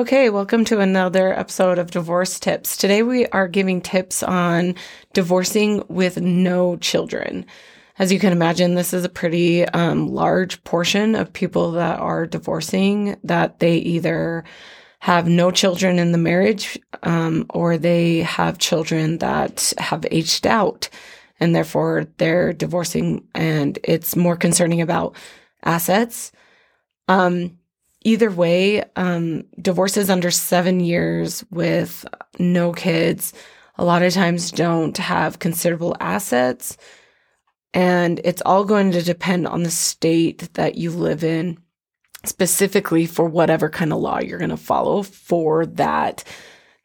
Okay, welcome to another episode of Divorce Tips. Today we are giving tips on divorcing with no children. As you can imagine, this is a pretty um, large portion of people that are divorcing that they either have no children in the marriage um, or they have children that have aged out and therefore they're divorcing and it's more concerning about assets. Um, either way, um, divorces under seven years with no kids a lot of times don't have considerable assets. And it's all going to depend on the state that you live in, specifically for whatever kind of law you're going to follow for that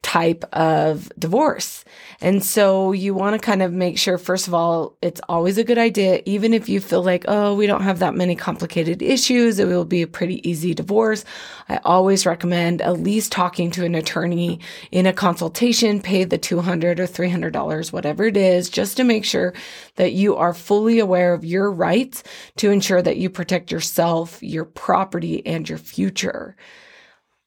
type of divorce. And so you want to kind of make sure, first of all, it's always a good idea, even if you feel like, oh, we don't have that many complicated issues, it will be a pretty easy divorce. I always recommend at least talking to an attorney in a consultation, pay the 200 or $300, whatever it is, just to make sure that you are fully aware of your rights to ensure that you protect yourself, your property, and your future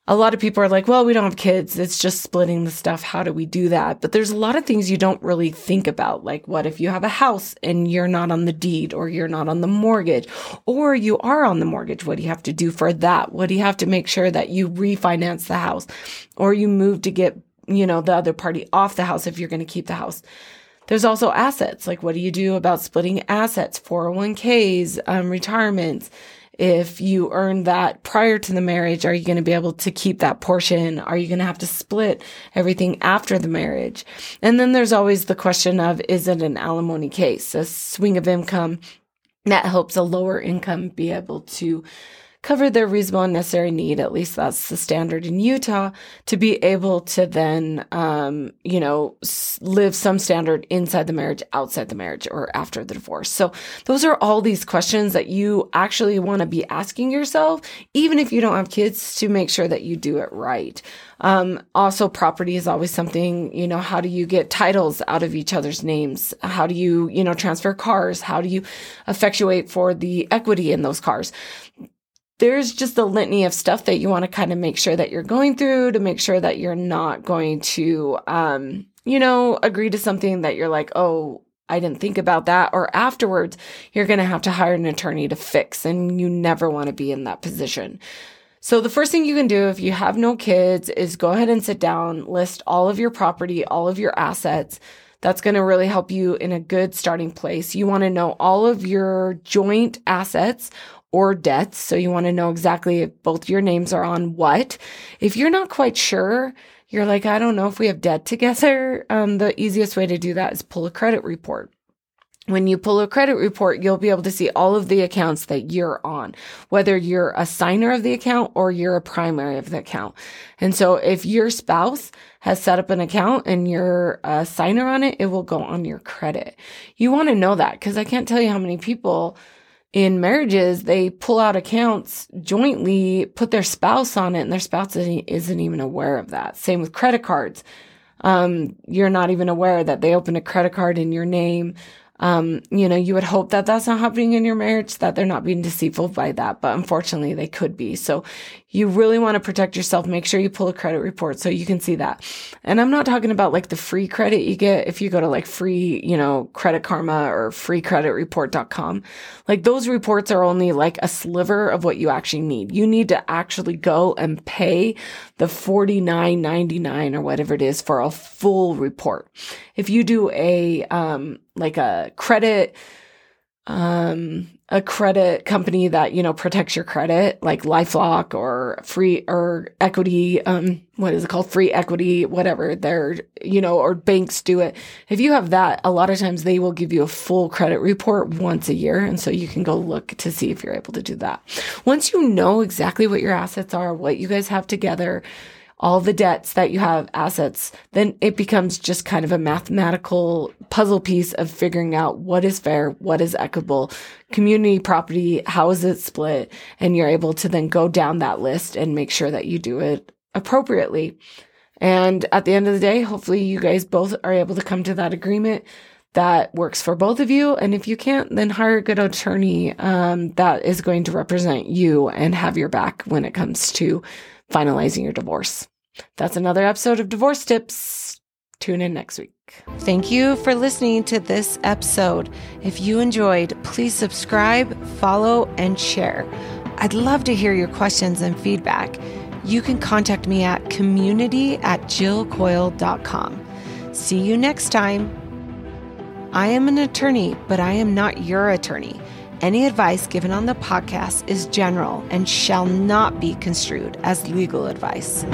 a lot of people are like, well, we don't have kids. It's just splitting the stuff. How do we do that? But there's a lot of things you don't really think about. Like, what if you have a house and you're not on the deed or you're not on the mortgage or you are on the mortgage? What do you have to do for that? What do you have to make sure that you refinance the house or you move to get, you know, the other party off the house if you're going to keep the house? There's also assets. Like, what do you do about splitting assets, 401ks, um, retirements? If you earn that prior to the marriage, are you going to be able to keep that portion? Are you going to have to split everything after the marriage? And then there's always the question of, is it an alimony case, a swing of income that helps a lower income be able to cover their reasonable and necessary need. At least that's the standard in Utah to be able to then, um, you know, live some standard inside the marriage, outside the marriage, or after the divorce. So those are all these questions that you actually want to be asking yourself, even if you don't have kids, to make sure that you do it right. Um, also, property is always something, you know, how do you get titles out of each other's names? How do you, you know, transfer cars? How do you effectuate for the equity in those cars? There's just a litany of stuff that you want to kind of make sure that you're going through to make sure that you're not going to, um, you know, agree to something that you're like, oh, I didn't think about that. Or afterwards, you're going to have to hire an attorney to fix, and you never want to be in that position. So, the first thing you can do if you have no kids is go ahead and sit down, list all of your property, all of your assets. That's going to really help you in a good starting place. You want to know all of your joint assets, or debts. So you want to know exactly if both your names are on what. If you're not quite sure, you're like, I don't know if we have debt together. Um, the easiest way to do that is pull a credit report. When you pull a credit report, you'll be able to see all of the accounts that you're on, whether you're a signer of the account or you're a primary of the account. And so if your spouse has set up an account and you're a signer on it, it will go on your credit. You want to know that because I can't tell you how many people in marriages, they pull out accounts jointly, put their spouse on it, and their spouse isn't even aware of that. Same with credit cards. Um, you're not even aware that they open a credit card in your name. Um, you know, you would hope that that's not happening in your marriage, that they're not being deceitful by that, but unfortunately they could be. So you really want to protect yourself. Make sure you pull a credit report so you can see that. And I'm not talking about like the free credit you get if you go to like free, you know, credit karma or freecreditreport.com. Like those reports are only like a sliver of what you actually need. You need to actually go and pay the $49.99 or whatever it is for a full report. If you do a, um, like a credit, um, a credit company that, you know, protects your credit, like Lifelock or free or equity, um, what is it called? Free equity, whatever they're, you know, or banks do it. If you have that, a lot of times they will give you a full credit report once a year. And so you can go look to see if you're able to do that. Once you know exactly what your assets are, what you guys have together, all the debts that you have assets, then it becomes just kind of a mathematical puzzle piece of figuring out what is fair, what is equitable, community property, how is it split? And you're able to then go down that list and make sure that you do it appropriately. And at the end of the day, hopefully you guys both are able to come to that agreement that works for both of you. And if you can't, then hire a good attorney um, that is going to represent you and have your back when it comes to finalizing your divorce. That's another episode of Divorce Tips. Tune in next week. Thank you for listening to this episode. If you enjoyed, please subscribe, follow, and share. I'd love to hear your questions and feedback. You can contact me at community at jillcoil.com. See you next time. I am an attorney, but I am not your attorney. Any advice given on the podcast is general and shall not be construed as legal advice.